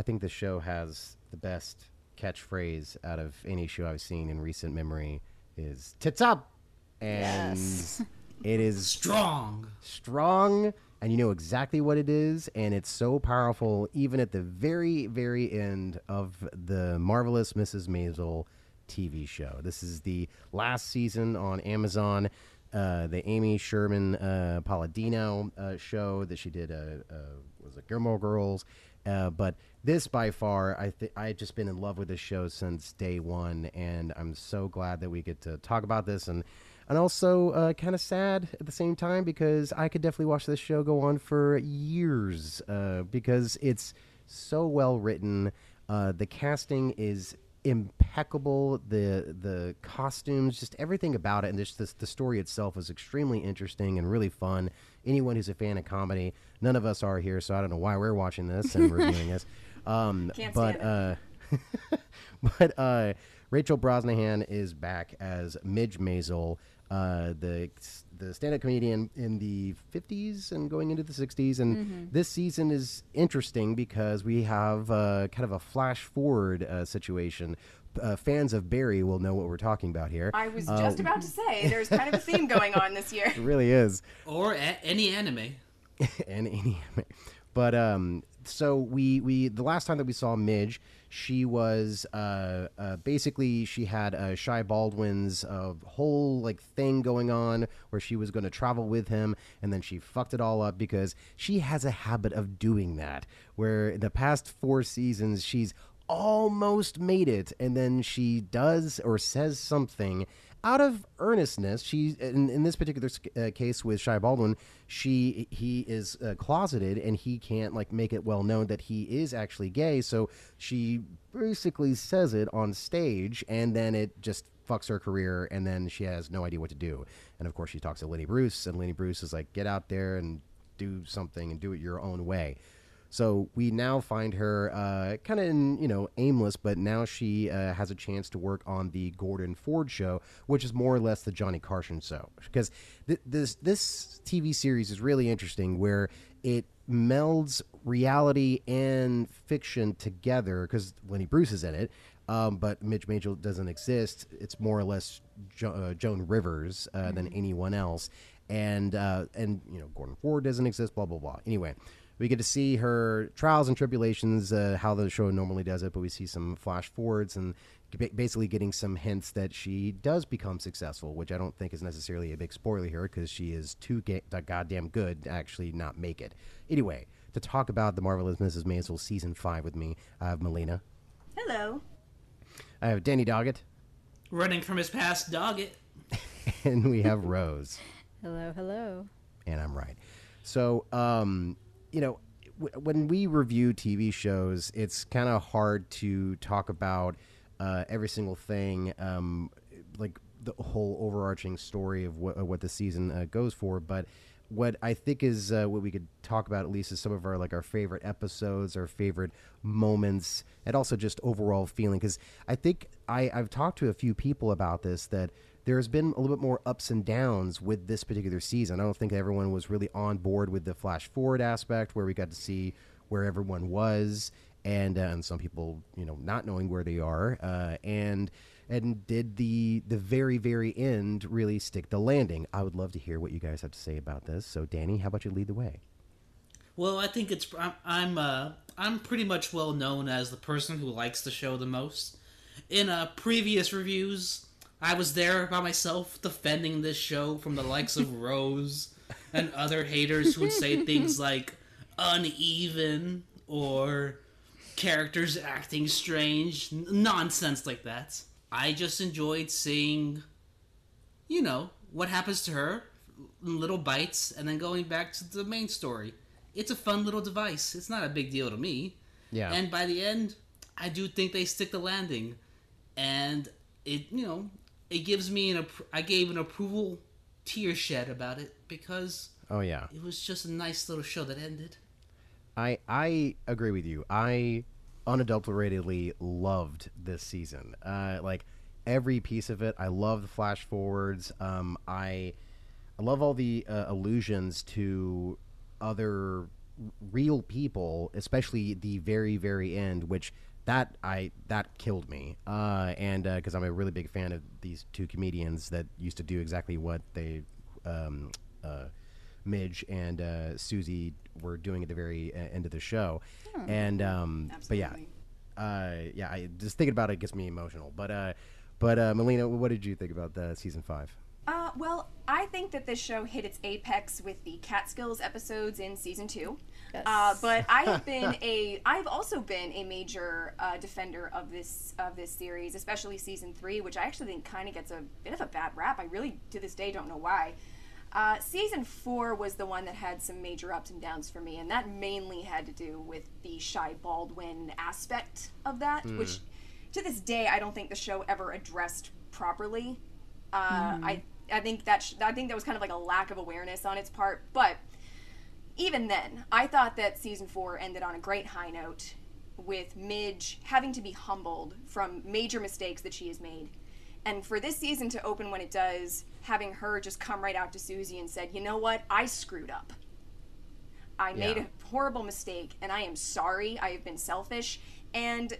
I think the show has the best catchphrase out of any show I've seen in recent memory is tits up. And Yes. it is Strong. strong and you know exactly what it is and it's so powerful even at the very very end of the marvelous mrs maisel tv show this is the last season on amazon uh, the amy sherman uh, palladino uh, show that she did uh, uh, was it gilmore girls uh, but this by far i th- i've just been in love with this show since day one and i'm so glad that we get to talk about this and and also uh, kind of sad at the same time because I could definitely watch this show go on for years uh, because it's so well written. Uh, the casting is impeccable. The the costumes, just everything about it, and just this, the story itself is extremely interesting and really fun. Anyone who's a fan of comedy, none of us are here, so I don't know why we're watching this and reviewing this. Um, Can't but uh, but uh, Rachel Brosnahan is back as Midge Maisel, uh, the the stand-up comedian in the 50s and going into the 60s. And Mm-hmm. this season is interesting because we have uh, kind of a flash forward uh, situation. Uh, fans of Barry will know what we're talking about here. I was Uh, just about to say there's kind of a theme going on this year. It really is. Or a- any anime. and any anime. but um so we we the last time that we saw midge she was uh, uh basically she had uh shy baldwin's uh, whole like thing going on where she was going to travel with him and then she fucked it all up because she has a habit of doing that. Where in the past four seasons she's almost made it and then she does or says something out of earnestness. She in, in this particular uh, case with shy baldwin she he is uh, closeted and he can't like make it well known that he is actually gay. So she basically says it on stage and then it just fucks her career and then she has no idea what to do. And of course she talks to lenny bruce and lenny bruce is like get out there and do something and do it your own way so we now find her uh, kind of in, you know, aimless, but now she uh, has a chance to work on the Gordon Ford show, which is more or less the Johnny Carson show. Because th- this this TV series is really interesting, where it melds reality and fiction together. Because Lenny Bruce is in it, um, but Midge Maisel doesn't exist. It's more or less jo- uh, Joan Rivers uh, than anyone else, and uh, and you know Gordon Ford doesn't exist. Blah blah blah. Anyway we get to see her trials and tribulations, uh, how the show normally does it, but we see some flash forwards and basically getting some hints that she does become successful, which I don't think is necessarily a big spoiler here because she is too ga- goddamn good to actually not make it. Anyway, to talk about the Marvelous Mrs. Maisel season five with me, I have Melina, Hello. I have Danny Doggett, Running from his past Doggett. and we have Rose. Hello, hello. and I'm right. So, um, you know, w- when we review TV shows, it's kind of hard to talk about uh, every single thing, um, like the whole overarching story of what, what the season uh, goes for. But what I think is uh, what we could talk about at least is some of our like our favorite episodes, our favorite moments, and also just overall feeling. Because I think I, I've talked to a few people about this that there's been a little bit more ups and downs with this particular season. I don't think everyone was really on board with the flash forward aspect where we got to see where everyone was and uh, and some people you know not knowing where they are uh, and and did the the very very end really stick the landing i would love to hear what you guys have to say about this so danny how about you lead the way Well, I think it's I'm I'm, uh, I'm pretty much well known as the person who likes the show the most. In uh, previous reviews, I was there by myself defending this show from the likes of Rose and other haters who would say things like uneven or characters acting strange, n- nonsense like that. I just enjoyed seeing, you know, what happens to her, in little bites, and then going back to the main story. It's a fun little device. It's not a big deal to me. Yeah. And by the end, I do think they stick the landing, and it you know it gives me an I gave an approval tear shed about it because oh yeah. it was just a nice little show that ended. I I agree with you. I unadulteratedly loved this season. Uh, like every piece of it. I love the flash forwards. Um, I I love all the uh, allusions to other real people, especially the very very end, which that I that killed me. Uh, and because I'm a really big fan of these two comedians that used to do exactly what they. Um, uh, Midge and uh, Susie were doing at the very uh, end of the show, and um, but yeah, uh, yeah, I just thinking about it gets me emotional. But uh, but uh, Melina, what did you think about the season five? Uh, well, I think that this show hit its apex with the Catskills episodes in season two. Yes. Uh, but I have been a, I've also been a major uh, defender of this of this series, especially season three, which I actually think kind of gets a bit of a bad rap. I really, to this day, don't know why. Uh, season four was the one that had some major ups and downs for me, and that mainly had to do with the Shy Baldwin aspect of that, which to this day I don't think the show ever addressed properly. Uh, I I think that sh- I think that was kind of like a lack of awareness on its part, but even then, I thought that season four ended on a great high note, with Midge having to be humbled from major mistakes that she has made. And for this season to open when it does, having her just come right out to Susie and said, "You know what? I screwed up. I made a horrible mistake, and I am sorry. I have been selfish." And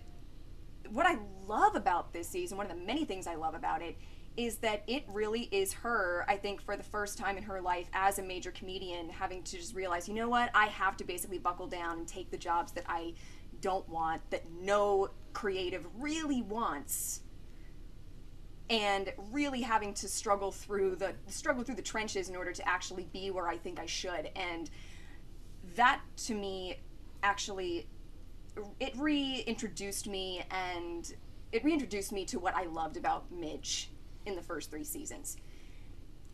what I love about this season, one of the many things I love about it, is that it really is her, I think, for the first time in her life as a major comedian, having to just realize, you know what, I have to basically buckle down and take the jobs that I don't want, that no creative really wants. And really having to struggle through the struggle through the trenches in order to actually be where I think I should. And that to me actually it reintroduced me and it reintroduced me to what I loved about Midge in the first three seasons.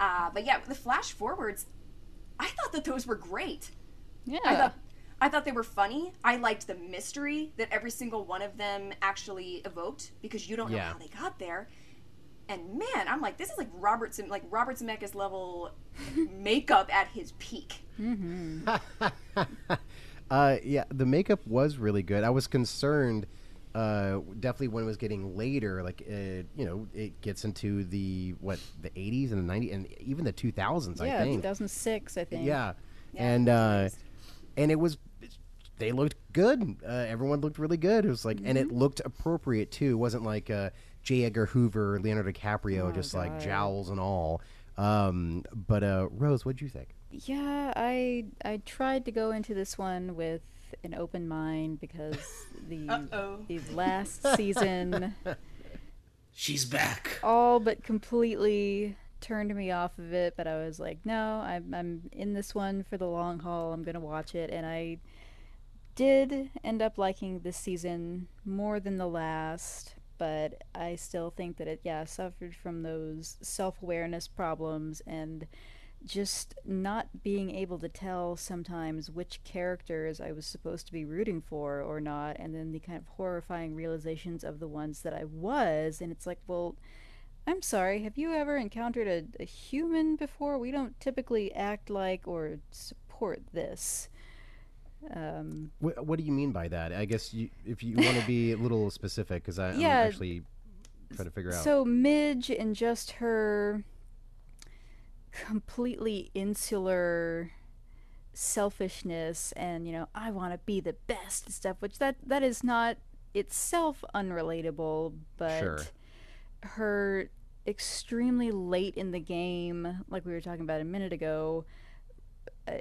Uh, but yeah, the flash forwards, I thought that those were great. Yeah. I thought I thought they were funny. I liked the mystery that every single one of them actually evoked because you don't know Yeah. how they got there. And man, I'm like, this is like Robertson, Zem- like Robert Zemeckis level makeup at his peak. Uh, yeah, the makeup was really good. I was concerned, uh, definitely when it was getting later. Like, uh, you know, it gets into the what the '80s and the '90s and even the 2000s. I think. yeah, 2006, I think. Yeah, Yeah, and uh, and it was they looked good. Uh, everyone looked really good. It was like, and Mm-hmm. it looked appropriate too. It wasn't like uh, J. Edgar Hoover, Leonardo DiCaprio, Oh, just like jowls and all. Um, but uh, Rose, what'd you think? Yeah, I I tried to go into this one with an open mind because the Uh-oh. the last season She's back. all but completely turned me off of it. But I was like, no, I'm I'm in this one for the long haul. I'm gonna watch it, and I did end up liking this season more than the last. But I still think that it, yeah, suffered from those self awareness problems and just not being able to tell sometimes which characters I was supposed to be rooting for or not, and then the kind of horrifying realizations of the ones that I was. And it's like, well, I'm sorry, have you ever encountered a, a human before? We don't typically act like or support this. Um, What, what do you mean by that? I guess you, if you want to be a little specific, because I'm actually trying to figure out. So Midge and just her completely insular selfishness and you know I want to be the best and stuff which that that is not itself unrelatable but Sure. her extremely late in the game like we were talking about a minute ago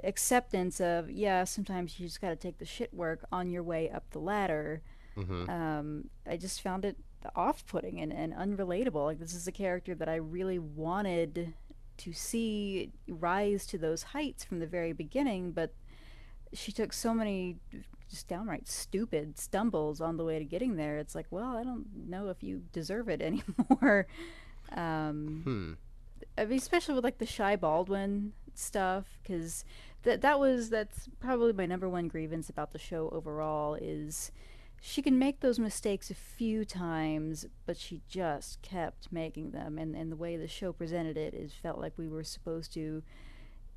acceptance of yeah sometimes you just got to take the shit work on your way up the ladder Mhm. um, I just found it off-putting and, and unrelatable. Like this is a character that I really wanted to see rise to those heights from the very beginning, but she took so many just downright stupid stumbles on the way to getting there. It's like, well, I don't know if you deserve it anymore. um, Hmm. I mean, especially with like the Shy Baldwin stuff, because that that was that's probably my number one grievance about the show overall is she can make those mistakes a few times, but she just kept making them, and and the way the show presented it is felt like we were supposed to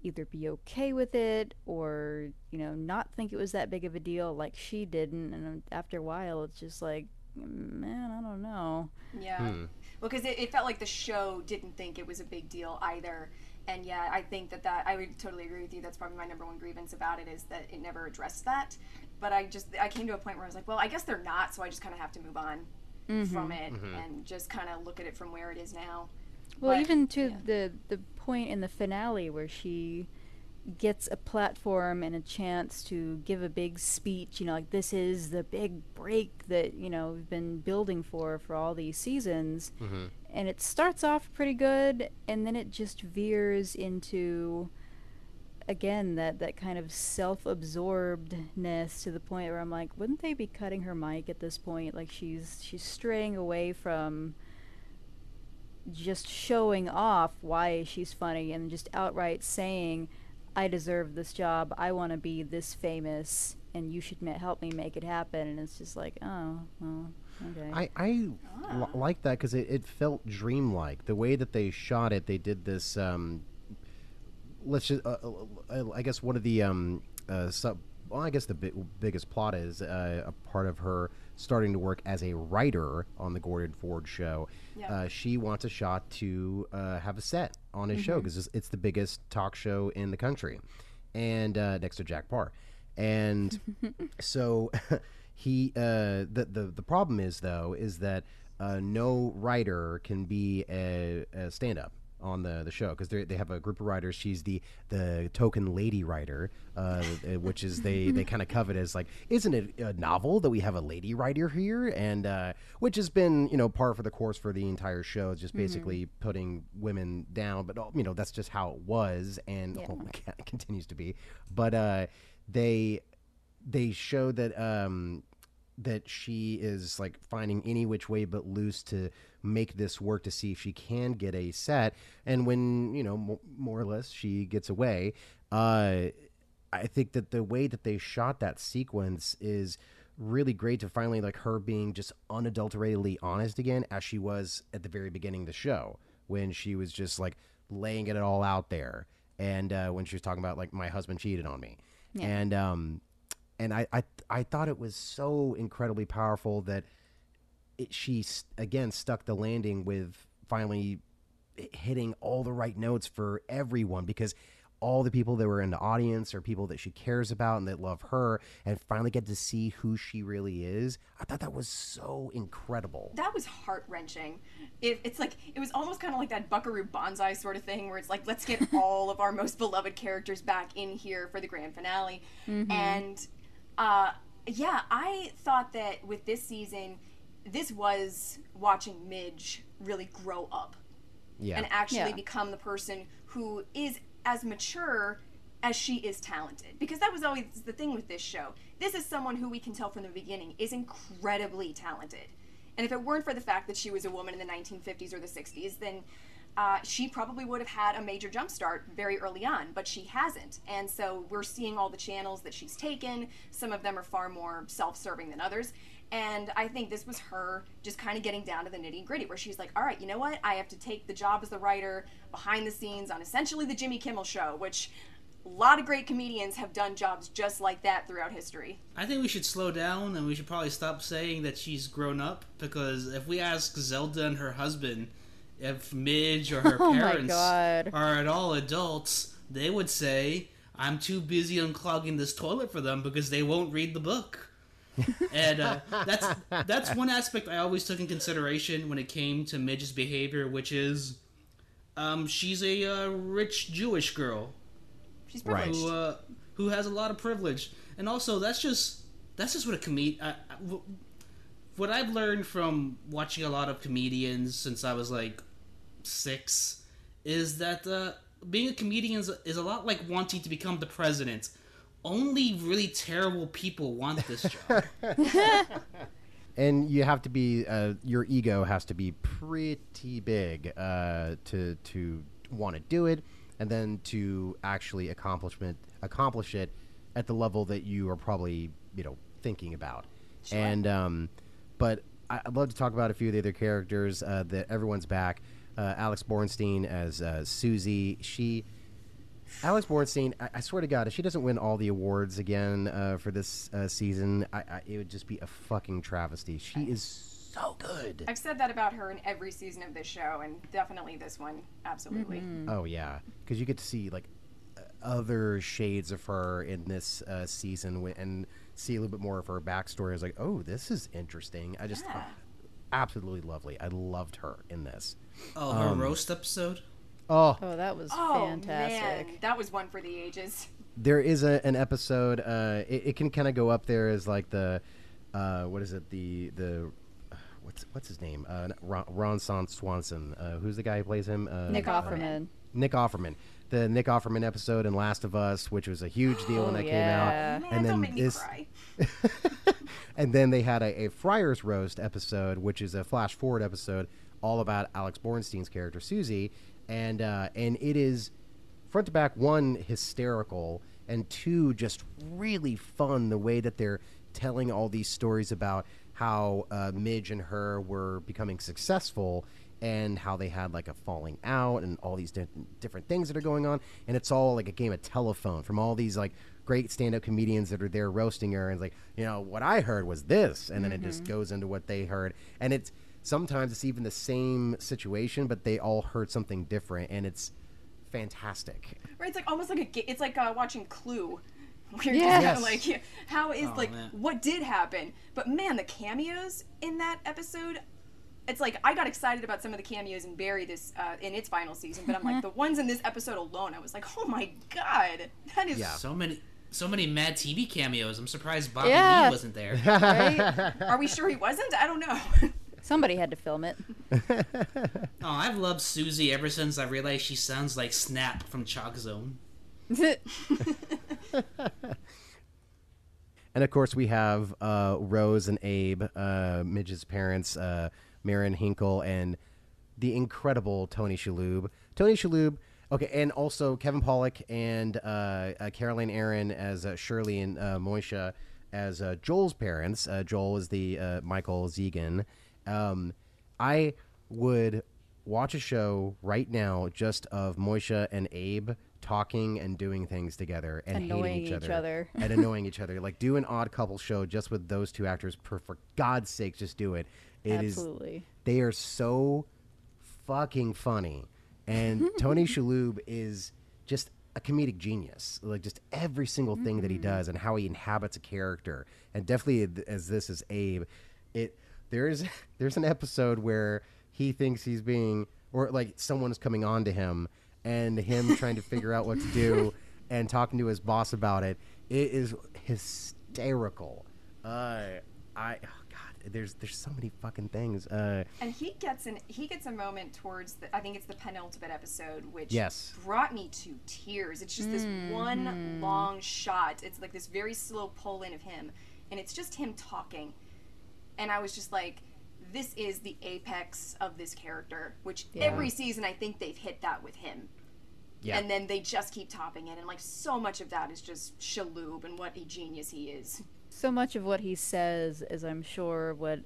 either be okay with it or you know not think it was that big of a deal like she didn't and after a while it's just like man i don't know Yeah. Hmm. Well, because it, it felt like the show didn't think it was a big deal either. And yeah, I think that that I would totally agree with you. That's probably my number one grievance about it is that it never addressed that. But I just I came to a point where I was like, well, I guess they're not, so I just kind of have to move on mm-hmm. from it mm-hmm. and just kind of look at it from where it is now. Well, But, even to yeah. the the point in the finale where she gets a platform and a chance to give a big speech, you know, like this is the big break that you know we've been building for for all these seasons, mm-hmm. and it starts off pretty good, and then it just veers into again that that kind of self-absorbedness to the point where I'm like, wouldn't they be cutting her mic at this point? Like she's she's straying away from just showing off why she's funny and just outright saying, "I deserve this job. I want to be this famous, and you should ma- help me make it happen." And it's just like, oh, well, okay. I, I li- like that because it, it felt dreamlike. The way that they shot it, they did this. Um, let's just, uh, uh, I guess one of the um, uh, sub. Well, I guess the bi- biggest plot is uh, a part of her starting to work as a writer on the Gordon Ford show. Yeah. Uh, she wants a shot to uh, have a set on his show because it's, it's the biggest talk show in the country, and uh, next to Jack Paar, and so he uh, the, the the problem is though is that uh, no writer can be a, a stand up on the the show because they have a group of writers. She's the the token lady writer, uh, uh, which is they they kind of covet as like, isn't it a novel that we have a lady writer here? And uh, which has been you know par for the course for the entire show, It's just basically putting women down. But you know that's just how it was, and Yeah. oh my God, it continues to be. But uh, they they show that um, that she is like finding any which way but loose to make this work to see if she can get a set. And when you know mo- more or less she gets away, uh, I think that the way that they shot that sequence is really great to finally like her being just unadulteratedly honest again as she was at the very beginning of the show when she was just like laying it all out there. And uh, when she was talking about like my husband cheated on me. And um and I, I I thought it was so incredibly powerful that it, she again stuck the landing with finally hitting all the right notes for everyone because all the people that were in the audience are people that she cares about and that love her and finally get to see who she really is. I thought that was so incredible. that was heart wrenching. It, it's like it was almost kind of like that Buckaroo Banzai sort of thing, where it's like let's get all of our most beloved characters back in here for the grand finale, mm-hmm. and uh, yeah, I thought that with this season, this was watching Midge really grow up Yeah. and actually Yeah. become the person who is as mature as she is talented. Because that was always the thing with this show. This is someone who we can tell from the beginning is incredibly talented. And if it weren't for the fact that she was a woman in the 1950s or the 60s, then uh, she probably would have had a major jump start very early on, but she hasn't. And so we're seeing all the channels that she's taken. Some of them are far more self serving than others. And I think this was her just kind of getting down to the nitty gritty, where she's like, all right, you know what? I have to take the job as the writer behind the scenes on essentially the Jimmy Kimmel show, which a lot of great comedians have done jobs just like that throughout history. I think we should slow down and we should probably stop saying that she's grown up because if we ask Zelda and her husband if Midge or her Oh parents are at all adults, they would say, I'm too busy unclogging this toilet for them because they won't read the book. and uh, that's that's one aspect I always took in consideration when it came to Midge's behavior, which is um, she's a uh, rich Jewish girl She's privileged. who uh, who has a lot of privilege, and also that's just that's just what a comedian. What I've learned from watching a lot of comedians since I was like six is that uh, being a comedian is, is a lot like wanting to become the president. Only really terrible people want this job. and you have to be uh, your ego has to be pretty big uh, to to want to do it, and then to actually accomplishment accomplish it at the level that you are probably you know thinking about. And um, but I- I'd love to talk about a few of the other characters uh, that everyone's back. Uh, Alex Borstein as uh, Susie. She Alex Borstein, I, I swear to God, if she doesn't win all the awards again uh, for this uh, season, I, I, it would just be a fucking travesty. She is so good. I've said that about her in every season of this show, and definitely this one. Absolutely. Oh yeah, because you get to see like uh, other shades of her in this uh, season and see a little bit more of her backstory. I was like, oh, this is interesting. I just Yeah. Absolutely lovely. I loved her in this. Oh, her roast episode. Oh, Oh, that was Oh fantastic. man, that was one for the ages. there is a, an episode. Uh, it, it can kind of go up there as like the uh, what is it? The the what's what's his name? Uh, Ron, Ron Swanson. Uh, who's the guy who plays him? Uh, Nick Offerman. Offerman. Nick Offerman. The Nick Offerman episode in Last of Us, which was a huge deal when Oh, that yeah. came out. Man, and then don't make me this, cry. and then they had a, a Friars Roast episode, which is a flash forward episode all about Alex Borstein's character Susie, and uh, and it is front to back one hysterical and two just really fun the way that they're telling all these stories about how uh, Midge and her were becoming successful and how they had like a falling out and all these di- different things that are going on. And it's all like a game of telephone from all these like great stand-up comedians that are there roasting her and it's like you know what i heard was this and then it just goes into what they heard and it's sometimes it's even the same situation but they all heard something different and it's fantastic Right, it's like almost like a. It's like uh, watching Clue. Where you're Yes. kinda like, yeah, how is Oh, like man. what did happen? But man, the cameos in that episode. It's like I got excited about some of the cameos in Barry this uh, in its final season, but I'm like the ones in this episode alone. I was like, oh my god, that is Yeah. So many, so many Mad TV cameos. I'm surprised Bobby Yeah. Lee wasn't there. Right? Are we sure he wasn't? I don't know. Somebody had to film it. Oh, I've loved Susie ever since I realized she sounds like Snap from Chalk Zone. And of course, we have uh, Rose and Abe, uh, Midge's parents, uh, Marin Hinkle, and the incredible Tony Shalhoub. Tony Shalhoub, okay, and also Kevin Pollak and uh, uh, Caroline Aaron as uh, Shirley and uh, Moishe as uh, Joel's parents. Uh, Joel is the uh, Michael Zegen. Um, I would watch a show right now just of Moishe and Abe talking and doing things together and Annoying hating each, each other. and annoying each other. Like do an odd couple show just with those two actors. For, for God's sake, just do it. It is Absolutely. they are so fucking funny, and Tony Shalhoub is just a comedic genius. Like just every single thing that he does and how he inhabits a character, and definitely as this is Abe, it there's there's an episode where he thinks he's being or like someone is coming on to him and him trying to figure out what to do and talking to his boss about it. It is hysterical. Uh, I oh there's there's so many fucking things. Uh, and he gets an he gets a moment towards the I think it's the penultimate episode, which Yes. brought me to tears. It's just this one long shot. It's like this very slow pull in of him, and it's just him talking, and I was just like. This is the apex of this character, which Yeah. every season I think they've hit that with him. yeah, And then they just keep topping it, and like so much of that is just Shalhoub and what a genius he is. So much of what he says is, I'm sure, what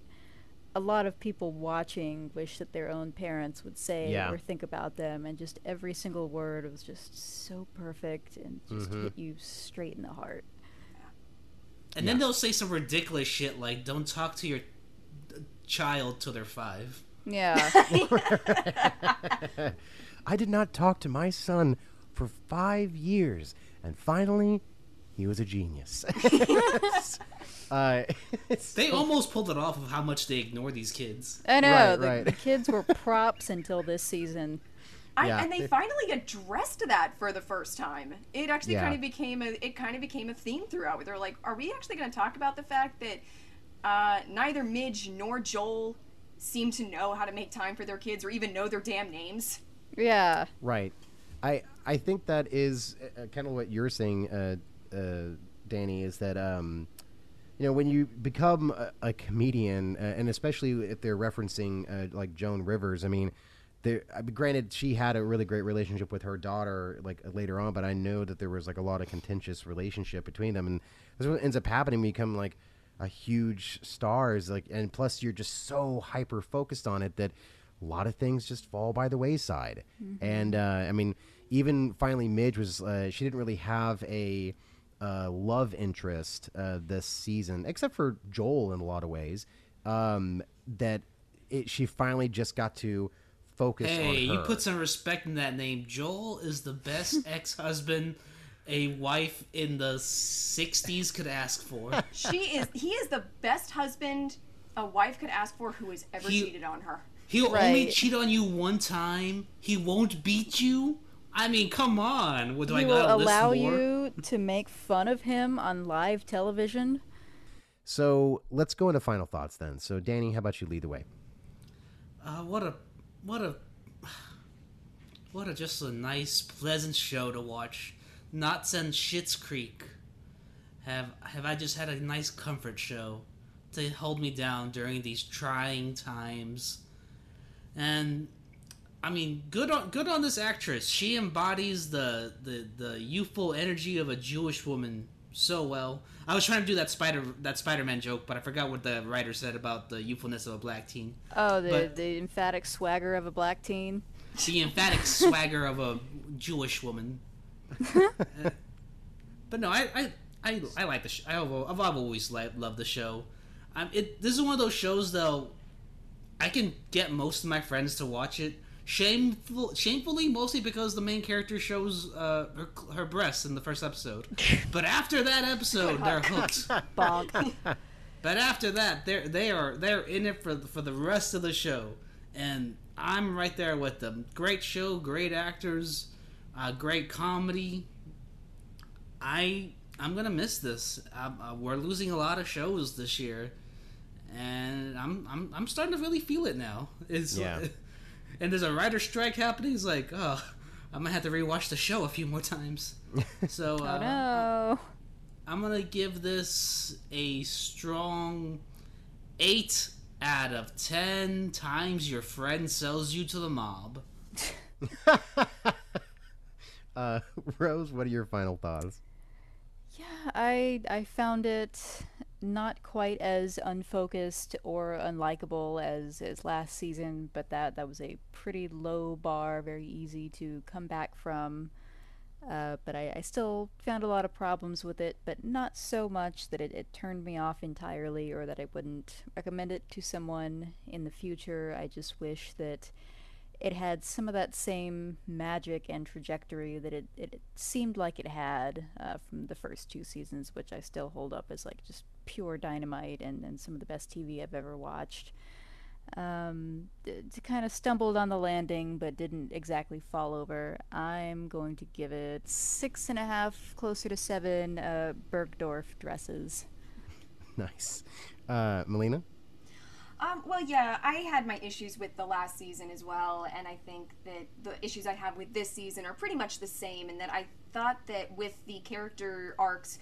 a lot of people watching wish that their own parents would say Yeah. or think about them. And just every single word was just so perfect and just Mm-hmm. hit you straight in the heart. And then they'll say some ridiculous shit like, "Don't talk to your uh, child till they're five. Yeah. I did not talk to my son for five years, and finally, he was a genius. uh, it's They almost pulled it off of how much they ignore these kids. I know. Right, the, right. the kids were props until this season. I, Yeah. and they finally addressed that for the first time. It actually Yeah. kind of became a it kind of became a theme throughout. Where they're like, "Are we actually going to talk about the fact that Uh, neither Midge nor Joel seem to know how to make time for their kids or even know their damn names. Yeah. Right. I I think that is uh, kind of what you're saying, uh, uh, Danny. Is that um, you know when you become a, a comedian, uh, and especially if they're referencing uh, like Joan Rivers. I mean, there. I mean, granted, she had a really great relationship with her daughter like later on, but I know that there was like a lot of contentious relationship between them, and that's what ends up happening. when you become like a huge star, is like, and plus you're just so hyper focused on it that a lot of things just fall by the wayside. And uh, I mean, even finally, Midge was uh, she didn't really have a uh, love interest uh, this season, except for Joel in a lot of ways. Um, that it, she finally just got to focus on Hey, you put some respect in that name. Joel is the best ex-husband a wife in the '60s could ask for. She is. He is the best husband a wife could ask for who has ever He- cheated on her. He'll only cheat on you one time. He won't beat you. I mean, come on. What do I will gotta list allow you to make fun of him on live television. so let's go into final thoughts then. So Danny, how about you lead the way? Uh, what a, what a, what a just a nice, pleasant show to watch. Not since Schitt's Creek have have I just had a nice comfort show to hold me down during these trying times. And I mean, good on good on this actress. She embodies the the the youthful energy of a Jewish woman so well. I was trying to do that Spider that Spider Man joke, but I forgot what the writer said about the youthfulness of a black teen. Oh, the But- the emphatic swagger of a black teen. the emphatic swagger of a Jewish woman. Uh, but no, I I, I, I like the show. I've, I've always li- loved the show. Um, it this is one of those shows though. I can get most of my friends to watch it. Shameful, shamefully, mostly because the main character shows uh, her, her breasts in the first episode. But after that episode, they're hooked. Bonk. But after that, they're they are they're in it for for the rest of the show, and I'm right there with them. Great show, great actors, uh, great comedy. I I'm gonna miss this. Uh, uh, we're losing a lot of shows this year, and I'm I'm I'm starting to really feel it now. It's Yeah. And there's a writer strike happening. He's like oh, I might have to rewatch the show a few more times. So uh, oh no. I'm gonna give this a strong eight out of ten times your friend sells you to the mob. Uh, Rose, what are your final thoughts? Yeah, I I found it not quite as unfocused or unlikable as as last season, but that that was a pretty low bar, very easy to come back from. Uh, but I, I still found a lot of problems with it, but not so much that it, it turned me off entirely or that I wouldn't recommend it to someone in the future. I just wish that it had some of that same magic and trajectory that it, it, seemed like it had uh, from the first two seasons, which I still hold up as like just pure dynamite and, and some of the best TV I've ever watched. Um, kind of stumbled on the landing, but didn't exactly fall over. I'm going to give it six and a half, closer to seven uh, Bergdorf dresses. Nice. Uh, Melina? Um, well, yeah, I had my issues with the last season as well, and I think that the issues I have with this season are pretty much the same. In that I thought that with the character arcs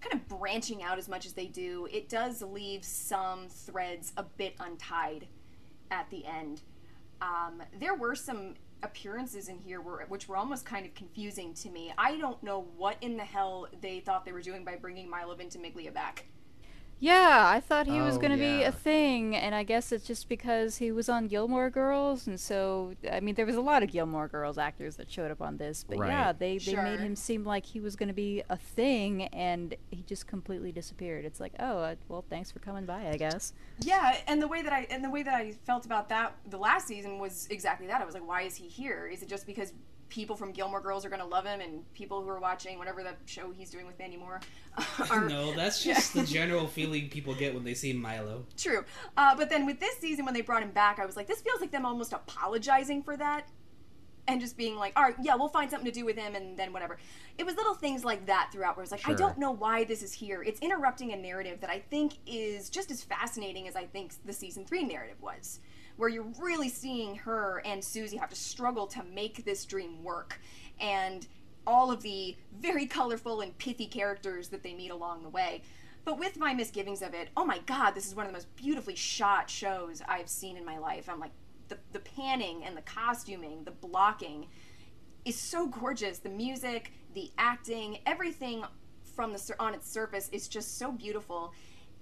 kind of branching out as much as they do, it does leave some threads a bit untied at the end. Um, there were some appearances in here where, which were almost kind of confusing to me. I don't know what in the hell they thought they were doing by bringing Milo Ventimiglia back. Yeah, I thought he was Oh, going to be a thing, and I guess it's just because he was on Gilmore Girls, and so I mean, there was a lot of Gilmore Girls actors that showed up on this, but yeah, Right. they they made him seem like he was going to be a thing, and he just completely disappeared. It's like, oh, uh, well, thanks for coming by, I guess. Yeah, and the way that I and the way that I felt about that the last season was exactly that. I was like, why is he here? Is it just because people from Gilmore Girls are going to love him, and people who are watching whatever the show he's doing with Mandy Moore are No, that's just the general feeling people get when they see Milo. true? Uh, but then with this season, when they brought him back, I was like, this feels like them almost apologizing for that. and just being like, all right, yeah, we'll find something to do with him and then whatever. It was little things like that throughout where it's like, I don't know why this is here. It's interrupting a narrative that I think is just as fascinating as I think the season three narrative was, where you're really seeing her and Susie have to struggle to make this dream work. And all of the very colorful and pithy characters that they meet along the way. But with my misgivings of it, oh my god, this is one of the most beautifully shot shows I've seen in my life. I'm like, the, the panning and the costuming, the blocking is so gorgeous. The music, the acting, everything from the on its surface is just so beautiful.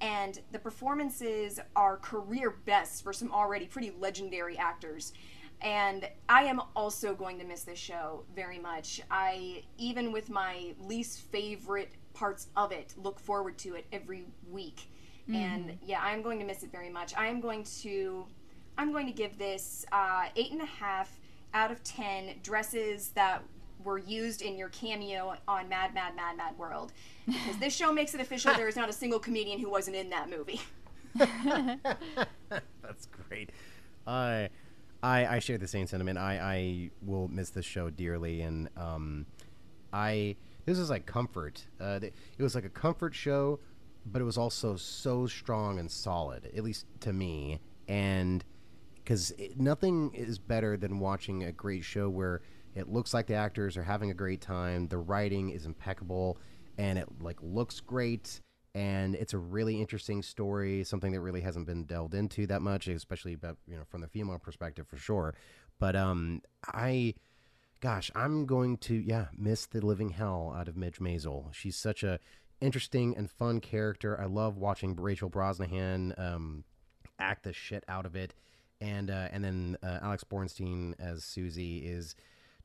And the performances are career best for some already pretty legendary actors. And I am also going to miss this show very much. I, even with my least favorite parts of it, look forward to it every week. And yeah, I'm going to miss it very much. I am going to, I'm going to give this uh, eight and a half out of ten dresses that were used in your cameo on Mad Mad Mad Mad World. Because this show makes it official there is not a single comedian who wasn't in that movie. That's great. I, I, share the same sentiment. I, I will miss this show dearly, and um, I this is like comfort. Uh, it was like a comfort show, but it was also so strong and solid, at least to me. And because nothing is better than watching a great show where it looks like the actors are having a great time, the writing is impeccable, and it like looks great and it's a really interesting story, something that really hasn't been delved into that much, especially about you know from the female perspective for sure. But um, I, gosh, I'm going to yeah miss the living hell out of Midge Maisel. She's such a interesting and fun character. I love watching Rachel Brosnahan um, act the shit out of it, and uh, and then uh, Alex Borstein as Susie is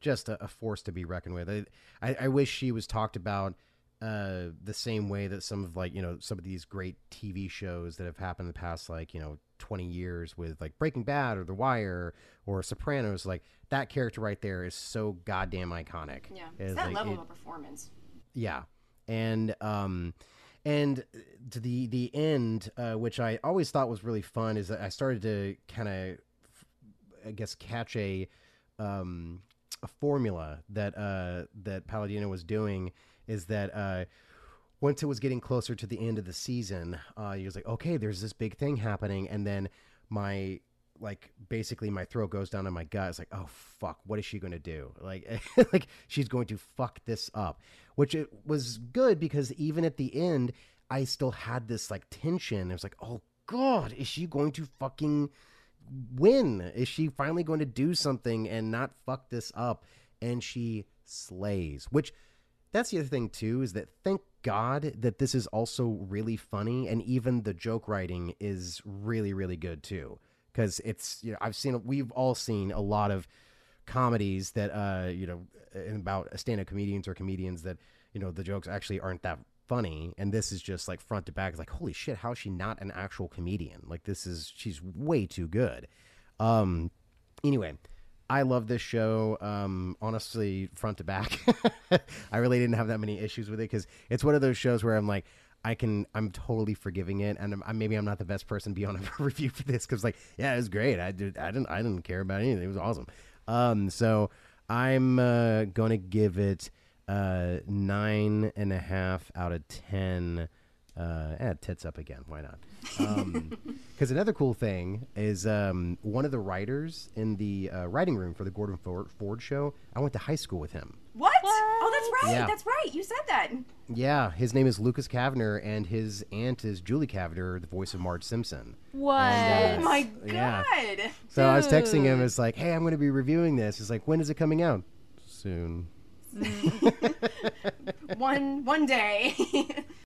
just a, a force to be reckoned with. I, I, I wish she was talked about uh, the same way that some of like you know some of these great TV shows that have happened in the past like you know 20 years with like Breaking Bad or The Wire or Sopranos like that character right there is so goddamn iconic. Yeah, It's it's that like, level it- of performance. yeah, and um, and to the the end, uh, which I always thought was really fun, is that I started to kind of, I guess, catch a um, a formula that uh, that Palladino was doing is that uh, once it was getting closer to the end of the season, uh, he was like, okay, there's this big thing happening, and then my like basically my throat goes down to my gut. It's like, oh fuck, what is she going to do? Like, like she's going to fuck this up, which it was good because even at the end, I still had this like tension. It was like, oh god, is she going to fucking win? Is she finally going to do something and not fuck this up? And she slays, which that's the other thing too is that thank God that this is also really funny and even the joke writing is really really good too because it's you know I've seen we've all seen a lot of comedies that uh you know about stand-up comedians or comedians that you know the jokes actually aren't that funny and this is just like front to back it's like holy shit how is she not an actual comedian like this is she's way too good um anyway I love this show. Um, honestly, front to back, I really didn't have that many issues with it because it's one of those shows where I'm like, I can, I'm totally forgiving it, and I'm, maybe I'm not the best person to be on a review for this because, like, yeah, it was great. I did, I didn't, I didn't care about anything. It was awesome. Um, so I'm uh, gonna give it uh, nine and a half out of ten. Uh, eh, tits up again. Why not? Because another cool thing is um, one of the writers in the uh, writing room for the Gordon Ford, Ford show. I went to high school with him. What? Oh, that's right. Yeah. That's right. You said that. Yeah, his name is Lucas Kavner, and his aunt is Julie Kavner, the voice of Marge Simpson. What? And, Oh uh, my Yeah. god. So I was texting him. It's like, hey, I'm going to be reviewing this. It's like, when is it coming out? Soon. One one day.